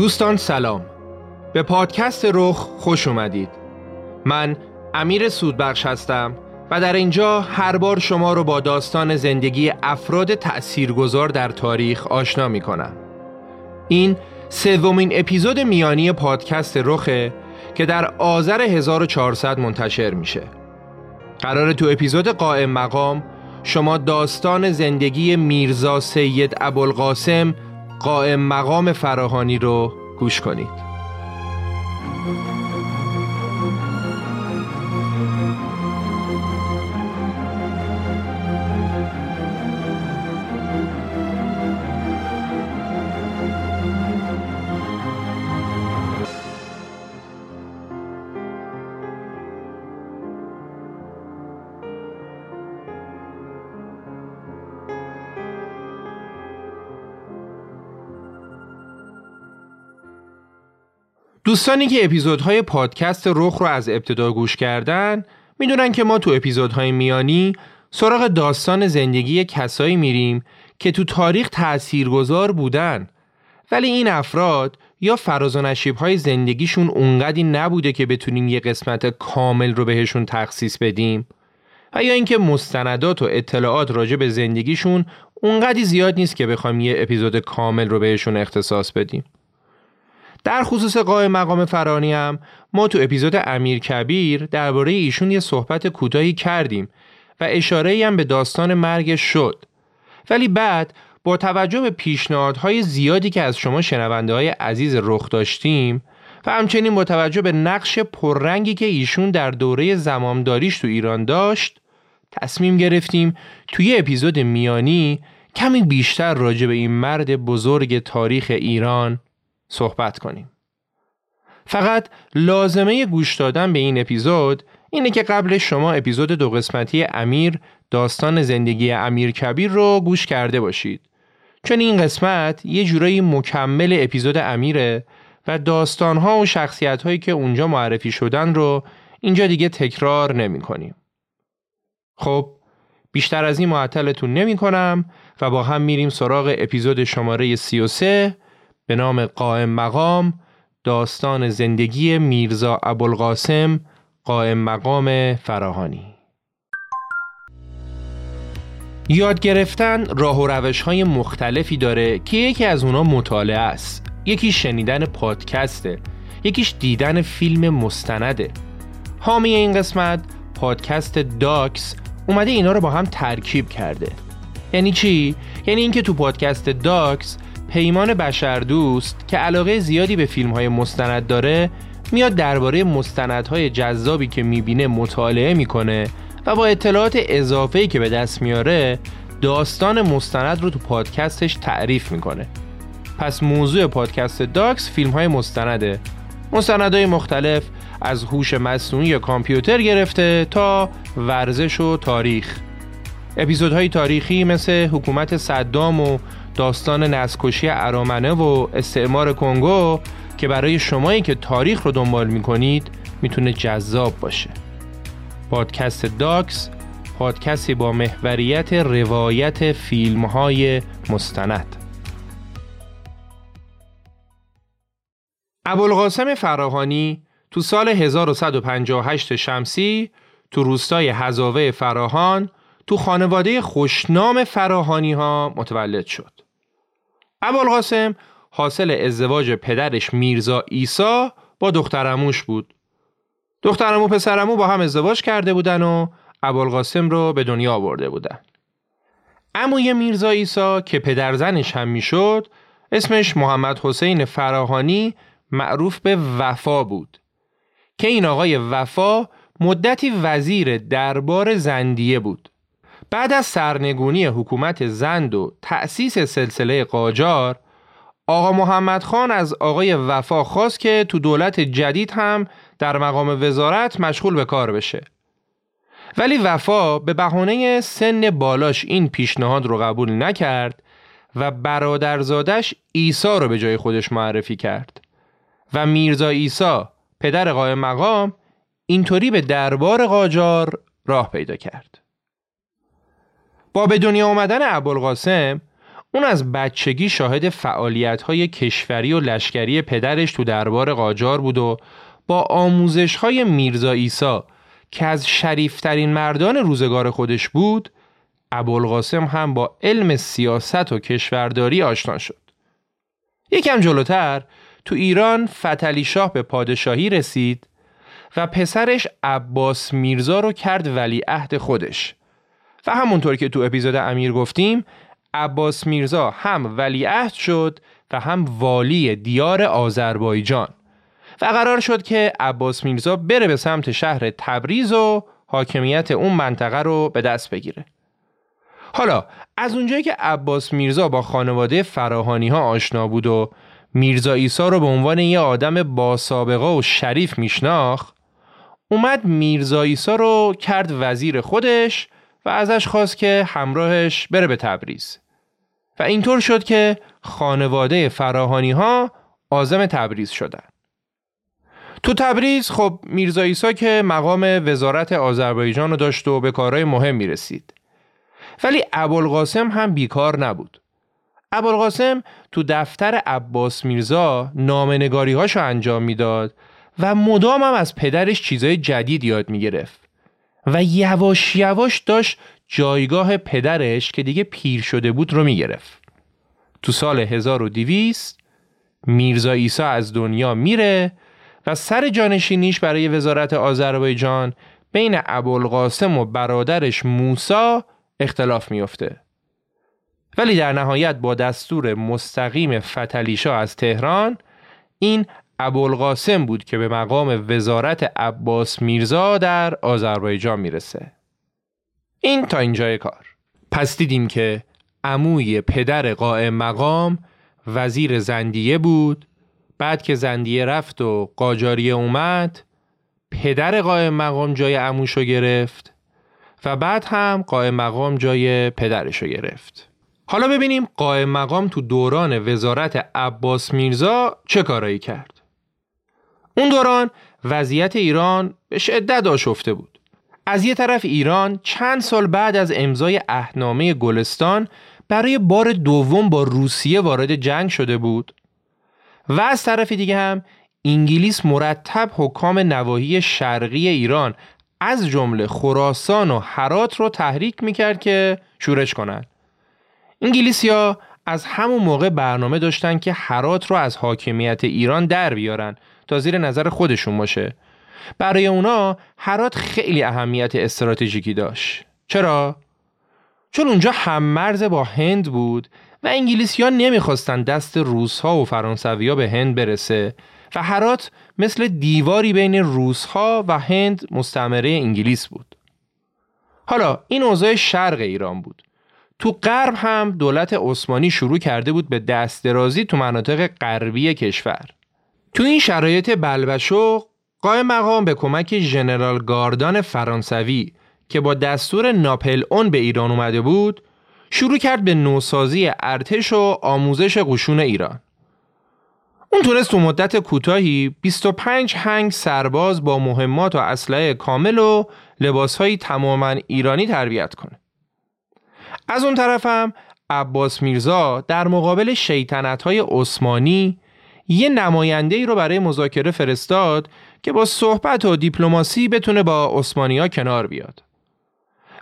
دوستان سلام. به پادکست رخ خوش اومدید. من امیر سودبخش هستم و در اینجا هر بار شما رو با داستان زندگی افراد تأثیرگذار در تاریخ آشنا می کنم این سومین اپیزود میانی پادکست رخه که در آذر 1400 منتشر میشه. قرار تو اپیزود قائم مقام شما داستان زندگی میرزا سید ابوالقاسم قائم مقام فراهانی رو گوش کنید. دوستانی که اپیزودهای پادکست رخ رو از ابتدا گوش کردن می‌دونن که ما تو اپیزودهای میانی سراغ داستان زندگی کسایی میریم که تو تاریخ تاثیرگذار بودن. ولی این افراد یا فراز و های زندگیشون اونقدی نبوده که بتونیم یه قسمت کامل رو بهشون تخصیص بدیم. و یا اینکه مستندات و اطلاعات راجع به زندگیشون اونقدی زیاد نیست که بخوایم یه اپیزود کامل رو بهشون اختصاص بدیم. در خصوص قائم مقام فرانی هم ما تو اپیزود امیر کبیر درباره ایشون یه صحبت کوتاهی کردیم و اشاره هم به داستان مرگش شد. ولی بعد با توجه به پیشنهادهای زیادی که از شما شنونده های عزیز رخ داشتیم و همچنین با توجه به نقش پررنگی که ایشون در دوره زمامداریش تو ایران داشت تصمیم گرفتیم توی اپیزود میانی کمی بیشتر راجع به این مرد بزرگ تاریخ ایران صحبت کنیم. فقط لازمه گوش دادن به این اپیزود اینه که قبل شما اپیزود دو قسمتی امیر داستان زندگی امیر کبیر رو گوش کرده باشید. چون این قسمت یه جورایی مکمل اپیزود امیره و داستانها و شخصیت هایی که اونجا معرفی شدن رو اینجا دیگه تکرار نمی کنیم. خب بیشتر از این معطلتون نمی کنم و با هم میریم سراغ اپیزود شماره 33 به نام قائم مقام داستان زندگی میرزا ابوالقاسم قائم مقام فراهانی. یاد گرفتن راه و روش های مختلفی داره که یکی از اونا مطالعه است. یکی شنیدن پادکسته یکیش دیدن فیلم مستنده. حامی این قسمت پادکست داکس اومده اینا رو با هم ترکیب کرده. یعنی چی؟ یعنی اینکه تو پادکست داکس پیمان بشردوست که علاقه زیادی به فیلم های مستند داره میاد درباره مستندهای جذابی که می‌بینه مطالعه می‌کنه و با اطلاعات اضافه‌ای که به دست میاره داستان مستند رو تو پادکستش تعریف می‌کنه. پس موضوع پادکست داکس فیلم های مستنده. مستندهای مختلف از هوش مصنوعی کامپیوتر گرفته تا ورزش و تاریخ. اپیزودهای تاریخی مثل حکومت صدام و داستان نسکشی ارامنه و استعمار کنگو که برای شمایی که تاریخ رو دنبال می‌کنید می‌تونه جذاب باشه. پادکست داکس پادکستی با محوریت روایت فیلم های مستند. ابوالقاسم فراهانی تو سال 1158 شمسی تو روستای هزاوه فراهان تو خانواده خوشنام فراهانی ها متولد شد. ابوالقاسم حاصل ازدواج پدرش میرزا ایسا با دخترموش بود. دخترمو پسرمو با هم ازدواج کرده بودن و ابوالقاسم رو به دنیا آورده بودن. عموی میرزا ایسا که پدر زنش هم می‌شد اسمش محمد حسین فراهانی معروف به وفا بود که این آقای وفا مدتی وزیر دربار زندیه بود بعد از سرنگونی حکومت زند و تأسیس سلسله قاجار آقا محمد خان از آقای وفا خواست که تو دولت جدید هم در مقام وزارت مشغول به کار بشه. ولی وفا به بهانه سن بالاش این پیشنهاد رو قبول نکرد و برادرزادش ایسا رو به جای خودش معرفی کرد. و میرزا ایسا پدر قائم مقام اینطوری به دربار قاجار راه پیدا کرد. با به دنیا آمدن ابوالقاسم اون از بچگی شاهد فعالیت های کشوری و لشکری پدرش تو دربار قاجار بود و با آموزش های میرزا ایسا که از شریفترین مردان روزگار خودش بود ابوالقاسم هم با علم سیاست و کشورداری آشنا شد. یکم جلوتر تو ایران فتلی شاه به پادشاهی رسید و پسرش عباس میرزا رو کرد ولی عهد خودش. و همونطور که تو اپیزود امیر گفتیم عباس میرزا هم ولیعهد شد و هم والی دیار آذربایجان. و قرار شد که عباس میرزا بره به سمت شهر تبریز و حاکمیت اون منطقه رو به دست بگیره. حالا از اونجایی که عباس میرزا با خانواده فراهانی ها آشنا بود و میرزا ایسا رو به عنوان یه آدم با سابقه و شریف میشناخت اومد میرزا ایسا رو کرد وزیر خودش و ازش خواست که همراهش بره به تبریز. و اینطور شد که خانواده فراهانی ها آزم تبریز شدن. تو تبریز خب میرزا ایسا که مقام وزارت آذربایجان رو داشت و به کارهای مهم می رسید ولی ابوالقاسم هم بیکار نبود. ابوالقاسم تو دفتر عباس میرزا نامنگاری هاشو انجام می‌داد و مدام هم از پدرش چیزای جدید یاد می‌گرفت. و یواش یواش داشت جایگاه پدرش که دیگه پیر شده بود رو می‌گرفت. تو سال 1200 میرزا ایسا از دنیا میره و سر جانشینیش برای وزارت آذربایجان بین ابوالقاسم و برادرش موسا اختلاف میافته. ولی در نهایت با دستور مستقیم فتلیشا از تهران این ابوالقاسم بود که به مقام وزارت عباس میرزا در آذربایجان می‌رسه. این تا اینجای کار. پس دیدیم که عموی پدر قائم مقام وزیر زندیه بود. بعد که زندیه رفت و قاجاریه اومد پدر قائم مقام جای عموشو گرفت و بعد هم قائم مقام جای پدرشو گرفت. حالا ببینیم قائم مقام تو دوران وزارت عباس میرزا چه کارایی کرد. اون دوران وضعیت ایران به شدت آشفته بود از یه طرف ایران چند سال بعد از امضای اهنامه گلستان برای بار دوم با روسیه وارد جنگ شده بود و از طرف دیگه هم انگلیس مرتب حکام نواحی شرقی ایران از جمله خراسان و حرات رو تحریک می‌کرد که شورش کنند. انگلیسیا از همون موقع برنامه داشتن که حرات رو از حاکمیت ایران در بیارن تا زیر نظر خودشون باشه برای اونا هرات خیلی اهمیت استراتژیکی داشت چرا؟ چون اونجا هم مرز با هند بود و انگلیسی ها نمی‌خواستن دست روس ها و فرانسوی ها به هند برسه و هرات مثل دیواری بین روس ها و هند مستعمره انگلیس بود. حالا این اوضاع شرق ایران بود. تو غرب هم دولت عثمانی شروع کرده بود به دست درازی تو مناطق غربی کشور. تو این شرایط بلبشو قائم مقام به کمک ژنرال گاردان فرانسوی که با دستور ناپل اون به ایران اومده بود شروع کرد به نوسازی ارتش و آموزش قشون ایران. اون تونست تو مدت کوتاهی 25 هنگ سرباز با مهمات و اسلحه کامل و لباسهایی تماما ایرانی تربیت کنه. از اون طرفم عباس میرزا در مقابل شیطنت های عثمانی یه نماینده ای رو برای مذاکره فرستاد که با صحبت و دیپلماسی بتونه با عثمانی ها کنار بیاد.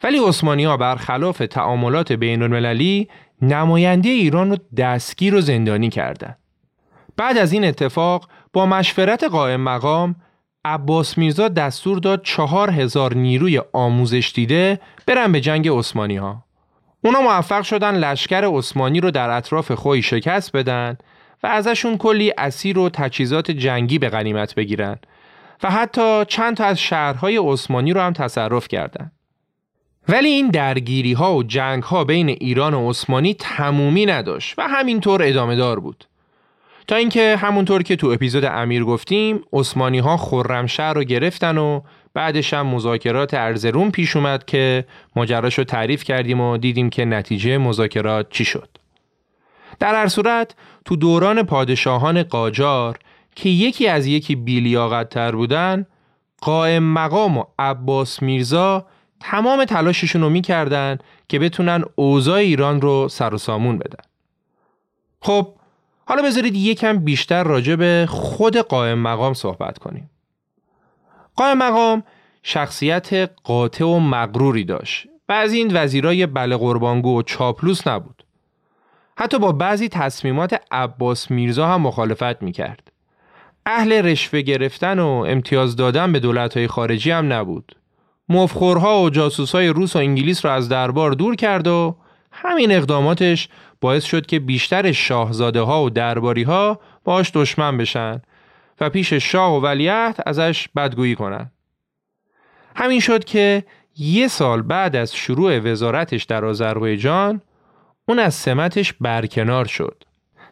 ولی عثمانی ها برخلاف تعاملات بین المللی نماینده ایران رو دستگیر و زندانی کردند. بعد از این اتفاق با مشورت قائم مقام عباس میرزا دستور داد چهار هزار نیروی آموزش دیده برن به جنگ عثمانی ها. اونا موفق شدن لشکر عثمانی رو در اطراف خوی شکست بدن و ازشون کلی اسیر و تجهیزات جنگی به غنیمت بگیرن و حتی چند تا از شهرهای عثمانی رو هم تصرف کردند. ولی این درگیری ها و جنگ ها بین ایران و عثمانی تمومی نداشت و همینطور ادامه دار بود. تا اینکه همونطور که تو اپیزود امیر گفتیم عثمانی ها خرمشهر رو گرفتن و بعدش هم مذاکرات ارزروم پیش اومد که ماجراش تعریف کردیم و دیدیم که نتیجه مذاکرات چی شد. در هر صورت تو دوران پادشاهان قاجار که یکی از یکی بیلیاقت تر بودن قائم مقام و عباس میرزا تمام تلاششون رو می‌کردن که بتونن اوضاع ایران رو سر و سامون بدن. خب حالا بذارید یکم بیشتر راجع به خود قائم مقام صحبت کنیم. قائم مقام شخصیت قاطع و مغروری داشت و از این وزیرای بله قربانگو و چاپلوس نبود. حتی با بعضی تصمیمات عباس میرزا هم مخالفت می‌کرد. اهل رشوه گرفتن و امتیاز دادن به دولتهای خارجی هم نبود. مفخورها و جاسوسای روس و انگلیس را از دربار دور کرد و همین اقداماتش باعث شد که بیشتر شاهزاده ها و درباری ها باش دشمن بشن و پیش شاه و ولیعهد ازش بدگویی کنن. همین شد که یه سال بعد از شروع وزارتش در آذربایجان اون از سمتش برکنار شد.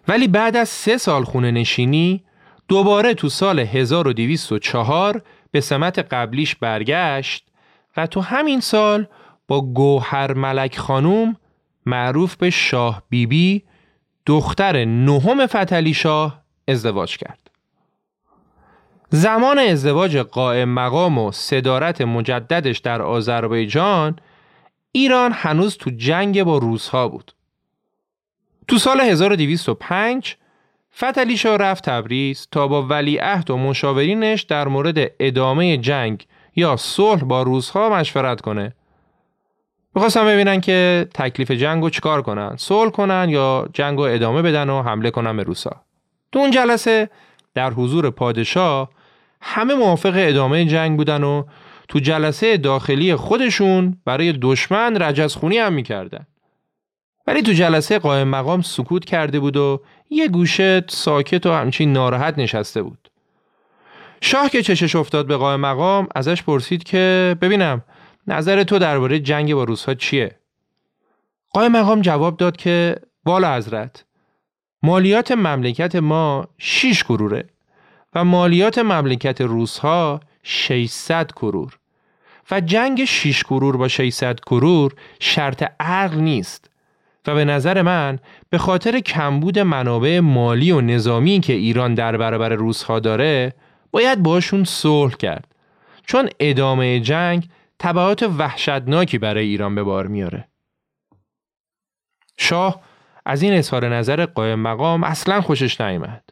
ولی بعد از سه سال خونه نشینی دوباره تو سال 1204 به سمت قبلیش برگشت و تو همین سال با گوهر ملک خانوم معروف به شاه بیبی دختر نهم فتلی شاه ازدواج کرد. زمان ازدواج قائم مقام و صدارت مجددش در آذربایجان ایران هنوز تو جنگ با روزها بود. تو سال 1205 فتلی شاه رفت تبریز تا با ولیعهد و مشاورینش در مورد ادامه جنگ یا صلح با روزها مشورت کنه. می‌خواستم ببینن که تکلیف جنگ رو چیکار کنن صلح کنن یا جنگ رو ادامه بدن و حمله کنن به روسا. تو اون جلسه در حضور پادشاه همه موافق ادامه جنگ بودن و تو جلسه داخلی خودشون برای دشمن رجزخونی هم می‌کردن. ولی تو جلسه قائم مقام سکوت کرده بود و یه گوشه ساکت و همچین ناراحت نشسته بود شاه که چشش افتاد به قائم مقام ازش پرسید که ببینم نظر تو درباره جنگ با روسها چیه؟ قائم مقام جواب داد که والا حضرت مالیات مملکت ما 6 کروره و مالیات مملکت روسها 600 کرور و جنگ 6 کرور با 600 کرور شرط عقل نیست و به نظر من به خاطر کمبود منابع مالی و نظامی که ایران در برابر روسها داره باید باشون صلح کرد. چون ادامه جنگ تبعات وحشتناکی برای ایران به بار میاره. شاه از این اظهار نظر قائم مقام اصلا خوشش نیامد.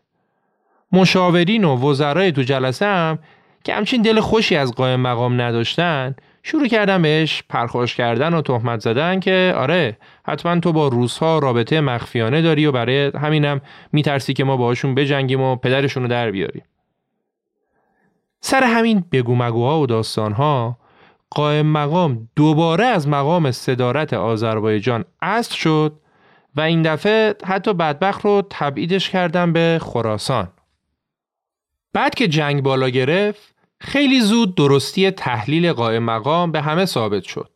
مشاورین و وزرای تو جلسه هم که همچین دل خوشی از قائم مقام نداشتن شروع کردن بهش پرخوش کردن و تهمت زدن که آره حتما تو با روسها رابطه مخفیانه داری و برای همینم میترسی که ما باهاشون بجنگیم و پدرشون رو در بیاریم سر همین بگو مگوها و داستانها قائم مقام دوباره از مقام صدارت آذربایجان اصل شد و این دفعه حتی بدبخت رو تبعیدش کردن به خراسان. بعد که جنگ بالا گرفت خیلی زود درستی تحلیل قائم مقام به همه ثابت شد.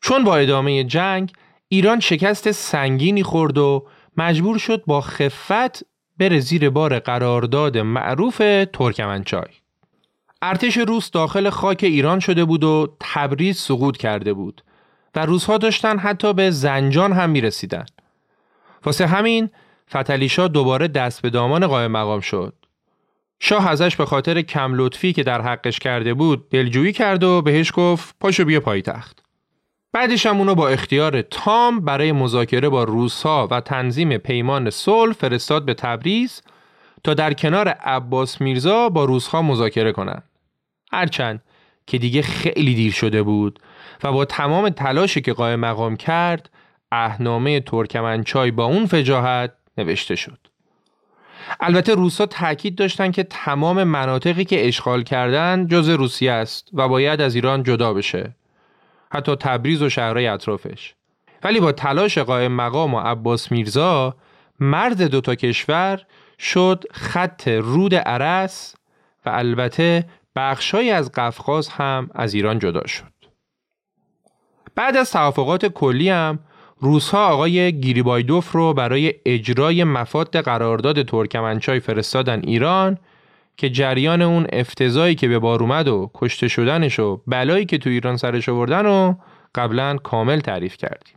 چون با ادامه جنگ ایران شکست سنگینی خورد و مجبور شد با خفت بره زیر بار قرارداد معروف ترکمنچای. ارتش روس داخل خاک ایران شده بود و تبریز سقوط کرده بود و روزها داشتن حتی به زنجان هم می رسیدن. واسه همین فتلیشا دوباره دست به دامان قائم مقام شد. شاه ازش به خاطر کم لطفی که در حقش کرده بود دلجویی کرد و بهش گفت پاشو بیا پایتخت. بعدش هم اونو با اختیار تام برای مذاکره با روسها و تنظیم پیمان صلح فرستاد به تبریز تا در کنار عباس میرزا با روسها مذاکره کنند. هرچند که دیگه خیلی دیر شده بود و با تمام تلاشی که قائم مقام کرد اهنامه ترکمنچای با اون فجاهت نوشته شد. البته روسا تاکید داشتن که تمام مناطقی که اشغال کردن جز روسیه است و باید از ایران جدا بشه. حتی تبریز و شهرهای اطرافش. ولی با تلاش قائم مقام و عباس میرزا مرز دوتا کشور شد خط رود عرس و البته بخشهایی از قفقاز هم از ایران جدا شد. بعد از توافقات کلی هم روسها آقای گیریبایدوف رو برای اجرای مفاد قرارداد ترکمنچای فرستادن ایران که جریان اون افتضایی که به بار اومد و کشته شدنش و بلایی که تو ایران سرش آوردن و قبلا کامل تعریف کردیم.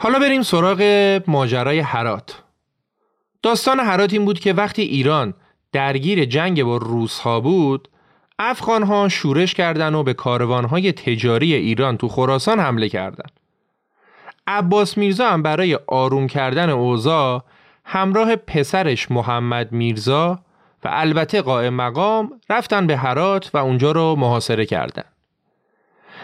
حالا بریم سراغ ماجرای هرات. داستان هرات این بود که وقتی ایران درگیر جنگ با روسها بود، افغانها شورش کردند و به کاروانهای تجاری ایران تو خراسان حمله کردند. عباس میرزا هم برای آروم کردن اوضاع همراه پسرش محمد میرزا و البته قائم مقام رفتن به هرات و اونجا رو محاصره کردند.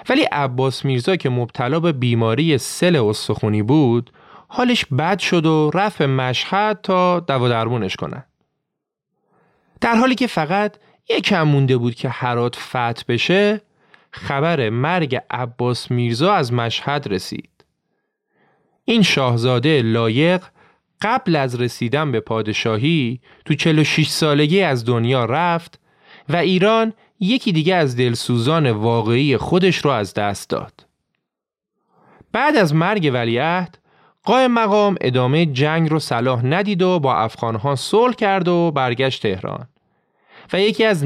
ولی عباس میرزا که مبتلا به بیماری سل استخونی بود حالش بد شد و رفت مشهد تا دوا درمونش کنن. در حالی که فقط یکم مونده بود که حرات فتح بشه خبر مرگ عباس میرزا از مشهد رسید. این شاهزاده لایق قبل از رسیدن به پادشاهی تو 46 سالگی از دنیا رفت و ایران یکی دیگه از دلسوزان واقعی خودش رو از دست داد. بعد از مرگ ولیعهد قائم مقام ادامه جنگ رو صلاح ندید و با افغانها صلح کرد و برگشت تهران. و یکی از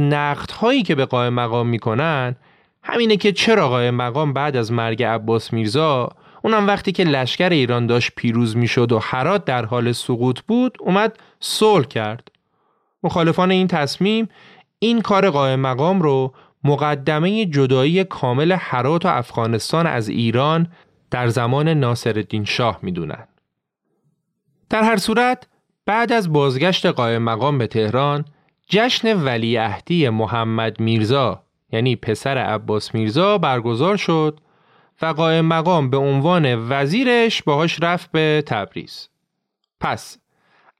هایی که به قائم مقام می‌کنن همینه که چرا قائم مقام بعد از مرگ عباس میرزا اونم وقتی که لشکر ایران داشت پیروز می‌شد و حرات در حال سقوط بود اومد صلح کرد. مخالفان این تصمیم این کار قائم مقام رو مقدمه جدایی کامل حرات و افغانستان از ایران در زمان ناصرالدین شاه می‌دونن. در هر صورت بعد از بازگشت قائم مقام به تهران جشن ولیعهدی محمد میرزا یعنی پسر عباس میرزا برگزار شد و قائم مقام به عنوان وزیرش باهاش رفت به تبریز. پس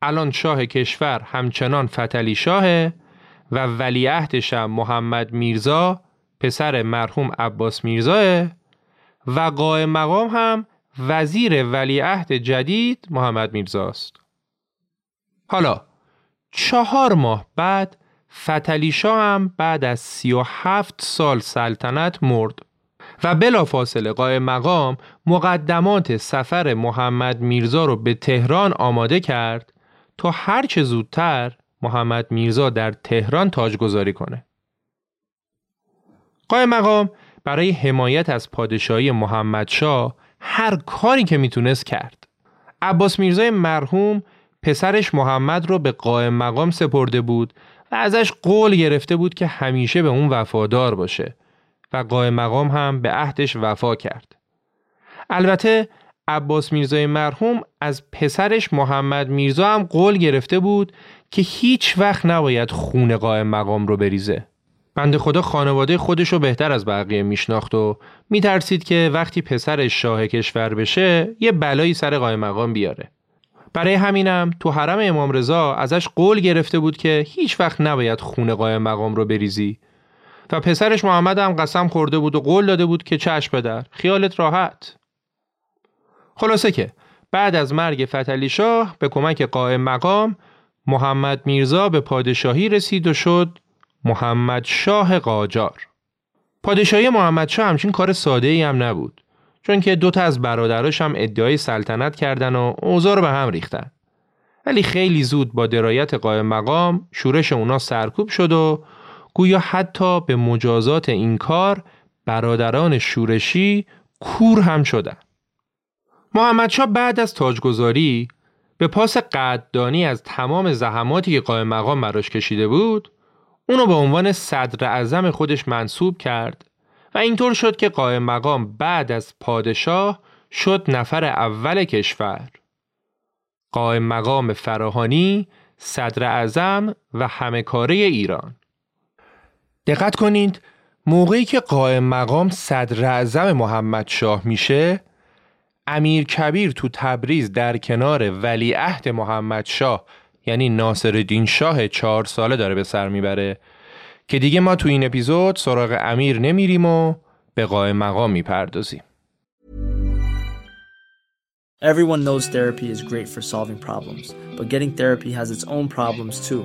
الان شاه کشور همچنان فتلی شاهه و ولیعهدش محمد میرزا پسر مرحوم عباس میرزاه و قائم مقام هم وزیر ولیعهد جدید محمد میرزاست. حالا چهار ماه بعد فتلی هم بعد از سی و هفت سال سلطنت مرد و بلافاصله قائم مقام مقدمات سفر محمد میرزا رو به تهران آماده کرد تا هرچه زودتر محمد میرزا در تهران تاجگذاری کنه. قائم مقام برای حمایت از پادشاهی محمد شاه هر کاری که می‌تونست کرد. عباس میرزای مرحوم پسرش محمد رو به قائم مقام سپرده بود و ازش قول گرفته بود که همیشه به اون وفادار باشه و قائم مقام هم به عهدش وفا کرد. البته عباس میرزای مرحوم از پسرش محمد میرزا هم قول گرفته بود که هیچ وقت نباید خون قائم مقام رو بریزه. بنده خدا خانواده خودش رو بهتر از بقیه میشناخت و میترسید که وقتی پسرش شاه کشور بشه یه بلایی سر قائم مقام بیاره. برای همینم تو حرم امام رضا ازش قول گرفته بود که هیچ وقت نباید خون قائم مقام رو بریزی و پسرش محمد هم قسم خورده بود و قول داده بود که چشم بدر خیالت راحت خلاصه که بعد از مرگ فتلی شاه به کمک قائم مقام محمد میرزا به پادشاهی رسید و شد محمد شاه قاجار. پادشاهی محمد شاه همچین کار ساده ای هم نبود چون که دوتا از برادراش هم ادعای سلطنت کردن و اوضاع رو به هم ریختن. ولی خیلی زود با درایت قائم مقام شورش اونا سرکوب شد و گویا حتی به مجازات این کار برادران شورشی کور هم شدن. محمدشاه بعد از تاجگذاری به پاس قدردانی از تمام زحماتی که قائم مقام براش کشیده بود اونو به عنوان صدر اعظم خودش منصوب کرد و اینطور شد که قائم مقام بعد از پادشاه شد نفر اول کشور. قائم مقام فراهانی صدر اعظم و همه کاره ایران. دقت کنید موقعی که قائم مقام صدر اعظم محمد شاه میشه امیر کبیر تو تبریز در کنار ولیعهد محمد شاه یعنی ناصر شاه چهار ساله داره به سر می‌بره که دیگه ما تو این اپیزود سراغ امیر نمیریم و به قائم مقام می‌پردازیم. Everyone knows therapy is great for solving problems, but getting therapy has its own problems too,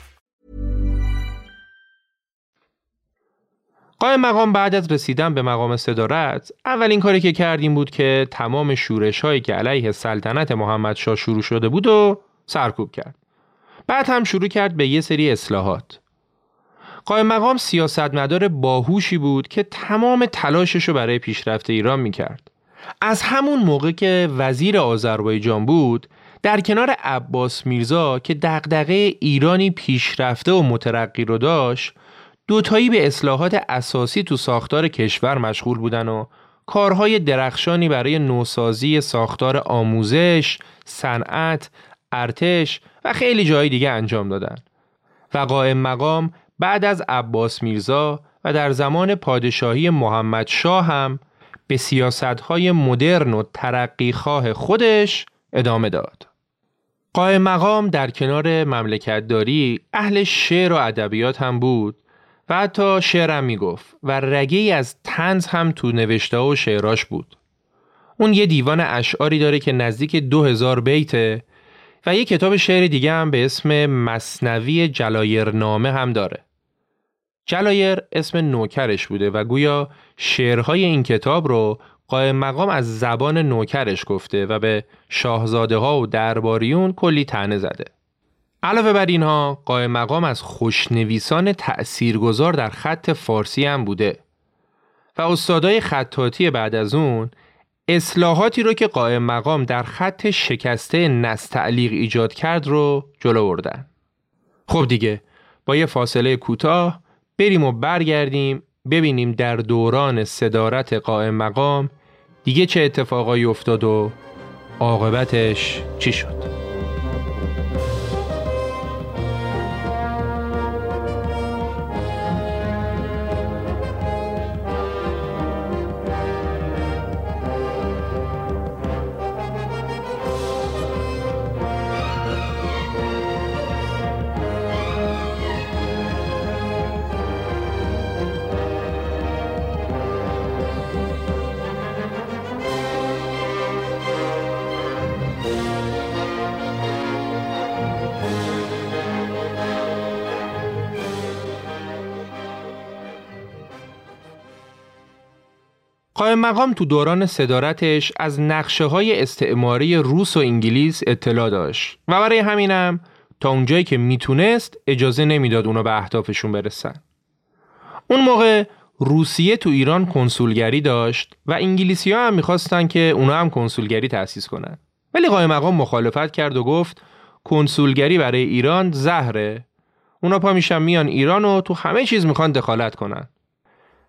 قائم مقام بعد از رسیدن به مقام صدارت اولین کاری که کردیم بود که تمام شورش هایی که علیه سلطنت محمد شاه شروع شده بود و سرکوب کرد. بعد هم شروع کرد به یه سری اصلاحات. قائم مقام سیاستمدار باهوشی بود که تمام تلاشش رو برای پیشرفت ایران می‌کرد. از همون موقع که وزیر آذربایجان بود در کنار عباس میرزا که دغدغه ایرانی پیشرفته و مترقی رو داشت دوتایی به اصلاحات اساسی تو ساختار کشور مشغول بودن و کارهای درخشانی برای نوسازی ساختار آموزش، صنعت، ارتش و خیلی جای دیگه انجام دادن و قائم مقام بعد از عباس میرزا و در زمان پادشاهی محمد شاه هم به سیاستهای مدرن و ترقیخواه خودش ادامه داد. قائم مقام در کنار مملکتداری اهل شعر و ادبیات هم بود و حتی شعرم می‌گفت و رگی از تنز هم تو نوشته و شعراش بود. اون یه دیوان اشعاری داره که نزدیک دو هزار بیته و یه کتاب شعر دیگه هم به اسم مصنوی جلایرنامه هم داره. جلایر اسم نوکرش بوده و گویا شعرهای این کتاب رو قائم مقام از زبان نوکرش گفته و به شاهزاده ها و درباریون کلی تنه زده. علاوه بر اینها قائم مقام از خوشنویسان تأثیرگذار در خط فارسی هم بوده و استادای خطاطی بعد از اون اصلاحاتی رو که قائم مقام در خط شکسته نستعلیق ایجاد کرد رو جلو بردن. خب دیگه با یه فاصله کوتاه بریم و برگردیم ببینیم در دوران صدارت قائم مقام دیگه چه اتفاقایی افتاد و عاقبتش چی شد قائم مقام تو دوران صدارتش از نقشه های استعماری روس و انگلیس اطلاع داشت و برای همینم تا اونجایی که می‌تونست اجازه نمی‌داد اونا به اهدافشون برسن. اون موقع روسیه تو ایران کنسولگری داشت و انگلیسی ها هم می‌خواستن که اونا هم کنسولگری تأسیس کنن. ولی قائم مقام مخالفت کرد و گفت کنسولگری برای ایران زهره. اونا پا میشن میان ایران و تو همه چیز می‌خوان دخالت کنن.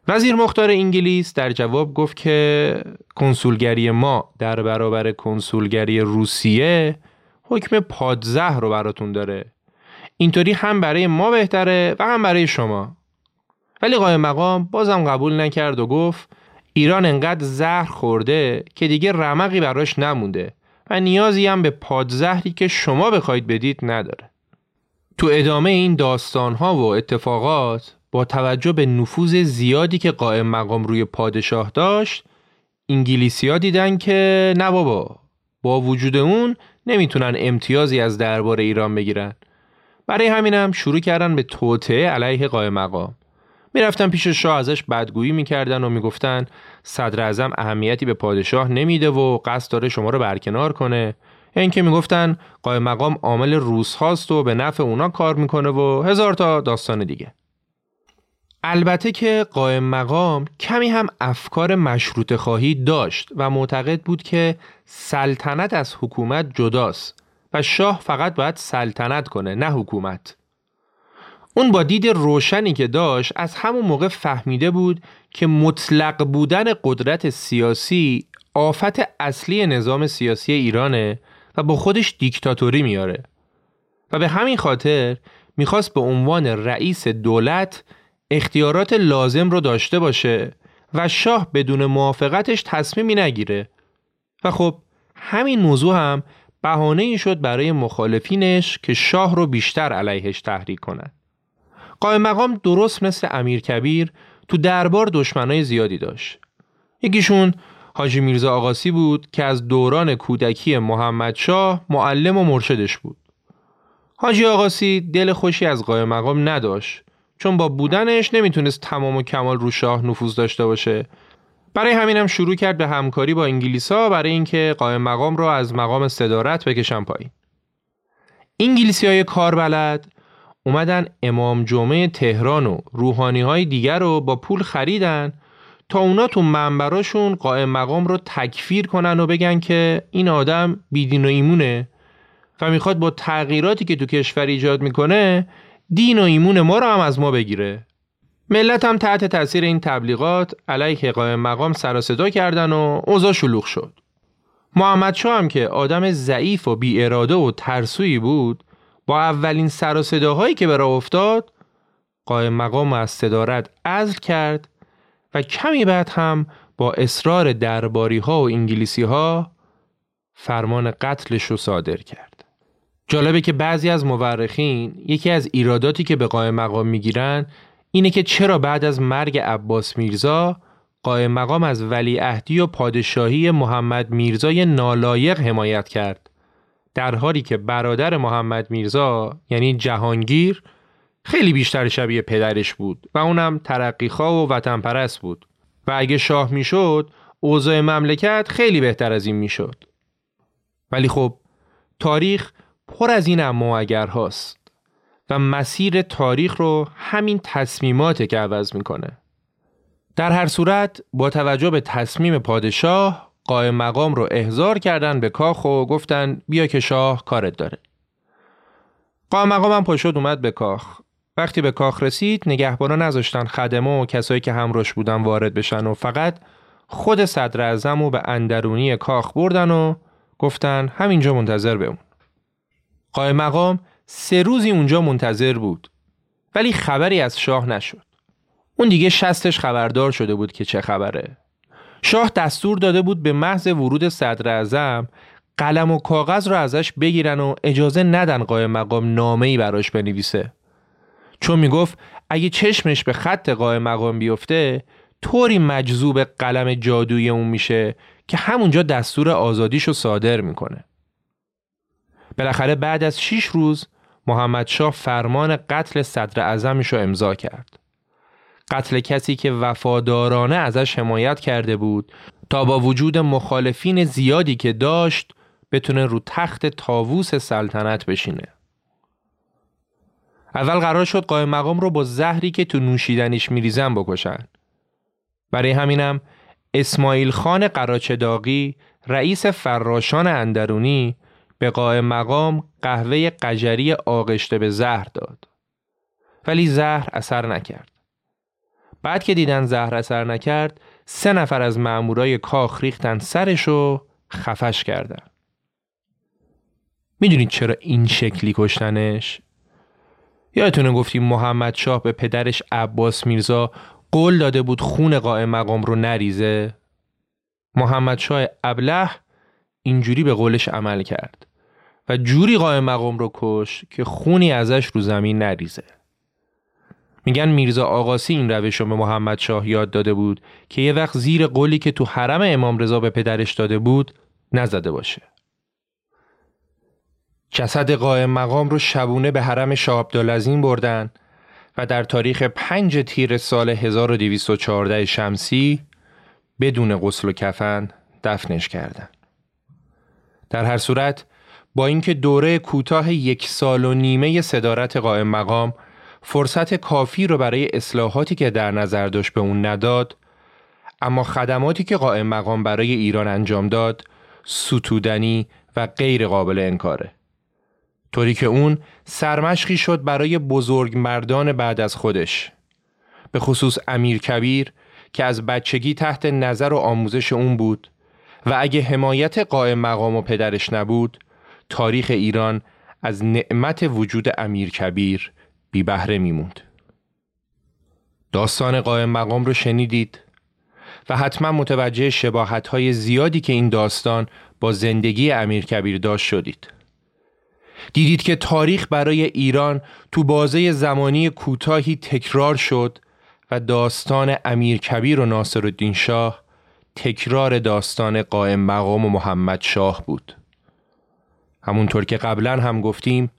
وزیر مختار انگلیس در جواب گفت که کنسولگری ما در برابر کنسولگری روسیه حکم پادزه رو براتون داره. اینطوری هم برای ما بهتره و هم برای شما. ولی قایم مقام بازم قبول نکرد و گفت ایران انقدر زهر خورده که دیگه رمقی براش نمونده و نیازی هم به پادزهری که شما بخواید بدید نداره. تو ادامه این داستان ها و اتفاقات با توجه به نفوذ زیادی که قائم مقام روی پادشاه داشت انگلیسی ها دیدن که نه بابا با وجود اون نمی‌تونن امتیازی از دربار ایران بگیرن. برای همینم شروع کردن به توطعه علیه قائم مقام. می‌رفتن پیش شاه ازش بدگویی می‌کردن و می‌گفتن صدر اعظم اهمیتی به پادشاه نمیده و قصد داره شما رو برکنار کنه. این که می‌گفتن قائم مقام عامل روس هاست و به نفع اونا کار می‌کنه و هزار تا داستان دیگه. البته که قائم مقام کمی هم افکار مشروط خواهی داشت و معتقد بود که سلطنت از حکومت جداست و شاه فقط باید سلطنت کنه نه حکومت. اون با دید روشنی که داشت از همون موقع فهمیده بود که مطلق بودن قدرت سیاسی آفت اصلی نظام سیاسی ایرانه و با خودش دیکتاتوری میاره. و به همین خاطر می‌خواست به عنوان رئیس دولت اختیارات لازم رو داشته باشه و شاه بدون موافقتش تصمیمی نگیره و خب همین موضوع هم بهانه ای شد برای مخالفینش که شاه رو بیشتر علیهش تحریک کنند. قائم مقام درست مثل امیر کبیر تو دربار دشمنای زیادی داشت. یکیشون حاجی میرزا آقاسی بود که از دوران کودکی محمد شاه معلم و مرشدش بود. حاجی آقاسی دل خوشی از قائم مقام نداشت چون با بودنش نمی‌تونست تمام و کمال رو شاه نفوذ داشته باشه. برای همینم شروع کرد به همکاری با انگلیسا برای اینکه قائم مقام رو از مقام صدارت بکشن پایین. انگلیسی های کاربلد اومدن امام جمعه تهران و روحانی های دیگر رو با پول خریدن تا اونا تو منبراشون قائم مقام رو تکفیر کنن و بگن که این آدم بیدین و ایمونه و می‌خواد با تغییراتی که تو کشور ایجاد می‌کنه دین و ایمون ما رو هم از ما بگیره. ملت هم تحت تاثیر این تبلیغات علیه قائم مقام سر صدا کردن و اوضاع شلوغ شد. محمد شاه هم که آدم ضعیف و بی اراده و ترسویی بود با اولین سر صداهایی که برا افتاد قائم مقام از صدارت ازل کرد و کمی بعد هم با اصرار درباری ها و انگلیسی ها فرمان قتلش رو صادر کرد. جالبه که بعضی از مورخین یکی از ایراداتی که به قائم مقام می‌گیرن اینه که چرا بعد از مرگ عباس میرزا قائم مقام از ولیعهدی و پادشاهی محمد میرزای نالایق حمایت کرد. در حالی که برادر محمد میرزا یعنی جهانگیر خیلی بیشتر شبیه پدرش بود و اونم ترقیخواه و وطن پرست بود. و اگه شاه می‌شد اوضاع مملکت خیلی بهتر از این می‌شد. ولی خب تاریخ پر از این اما اگر هاست و مسیر تاریخ رو همین تصمیمات که عوض می‌کنه. در هر صورت با توجه به تصمیم پادشاه قائم مقام رو احضار کردن به کاخ و گفتن بیا که شاه کارت داره. قائم مقام هم پاشد اومد به کاخ. وقتی به کاخ رسید نگهبانان نذاشتن خدمه و کسایی که همراش بودن وارد بشن و فقط خود صدر اعظم به اندرونی کاخ بردن و گفتن همینجا منتظر بمون. قائم مقام سه روزی اونجا منتظر بود ولی خبری از شاه نشد. اون دیگه شستش خبردار شده بود که چه خبره. شاه دستور داده بود به محض ورود صدر اعظم قلم و کاغذ رو ازش بگیرن و اجازه ندن قائم مقام نامه ای براش بنویسه. چون می‌گفت اگه چشمش به خط قائم مقام بیفته طوری مجذوب قلم جادویی اون میشه که همونجا دستور آزادیشو صادر می‌کنه. بالاخره بعد از شیش روز محمد شاه فرمان قتل صدر اعظمش رو امضا کرد. قتل کسی که وفادارانه ازش حمایت کرده بود تا با وجود مخالفین زیادی که داشت بتونه رو تخت تاووس سلطنت بشینه اول قرار شد قائم مقام رو با زهری که تو نوشیدنیش میریزن بکشن برای همینم اسماعیل خان قراچداغی رئیس فراشان اندرونی به قائم مقام قهوه قجری آغشته به زهر داد ولی زهر اثر نکرد بعد که دیدن زهر اثر نکرد سه نفر از مامورای کاخ ریختن سرش و خفش کردن می‌دونید چرا این شکلی کشتنش؟ یادتونه گفتیم محمد شاه به پدرش عباس میرزا قول داده بود خون قائم مقام رو نریزه؟ محمد شاه ابله اینجوری به قولش عمل کرد و جوری قائم مقام رو کش که خونی ازش رو زمین نریزه. میگن میرزا آقاسی این روش رو به محمد شاه یاد داده بود که یه وقت زیر قولی که تو حرم امام رضا به پدرش داده بود نزده باشه. جسد قائم مقام رو شبونه به حرم شاه عبدالعظیم بردن و در تاریخ 5 تیر سال 1214 شمسی بدون غسل و کفن دفنش کردند. در هر صورت با اینکه دوره کوتاه یک سال و نیمه صدارت قائم مقام فرصت کافی رو برای اصلاحاتی که در نظر داشت به اون نداد اما خدماتی که قائم مقام برای ایران انجام داد ستودنی و غیر قابل انکاره. طوری که اون سرمشقی شد برای بزرگ مردان بعد از خودش. به خصوص امیر کبیر که از بچگی تحت نظر و آموزش اون بود و اگه حمایت قائم مقام و پدرش نبود تاریخ ایران از نعمت وجود امیر کبیر بی بهره میموند. داستان قائم مقام رو شنیدید و حتما متوجه شباهت های زیادی که این داستان با زندگی امیر کبیر داشت شدید. دیدید که تاریخ برای ایران تو بازه زمانی کوتاهی تکرار شد و داستان امیر کبیر و ناصر الدین شاه تکرار داستان قائم مقام و محمد شاه بود. همونطور که قبلا هم گفتیم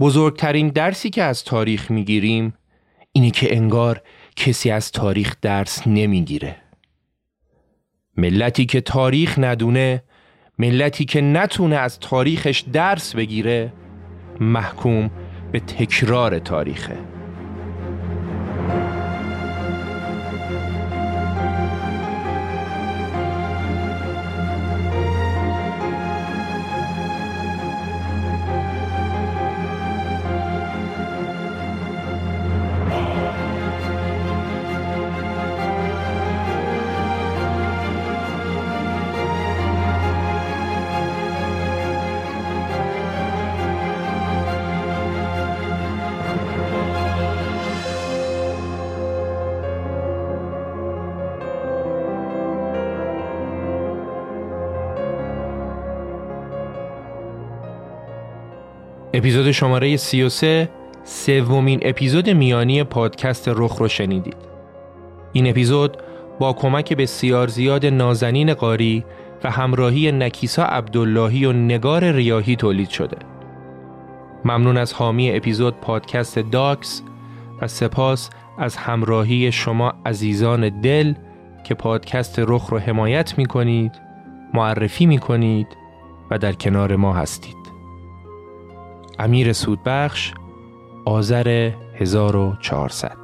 بزرگترین درسی که از تاریخ می‌گیریم اینه که انگار کسی از تاریخ درس نمی‌گیره. ملتی که تاریخ ندونه ملتی که نتونه از تاریخش درس بگیره محکوم به تکرار تاریخه اپیزود شماره 33 سومین اپیزود میانی پادکست رخ رو شنیدید. این اپیزود با کمک بسیار زیاد نازنین قاری و همراهی نکیسا عبداللهی و نگار ریاهی تولید شده. ممنون از حامی اپیزود پادکست داکس و سپاس از همراهی شما عزیزان دل که پادکست رخ رو حمایت می کنید، معرفی می کنید و در کنار ما هستید. امیر سودبخش آذر 1400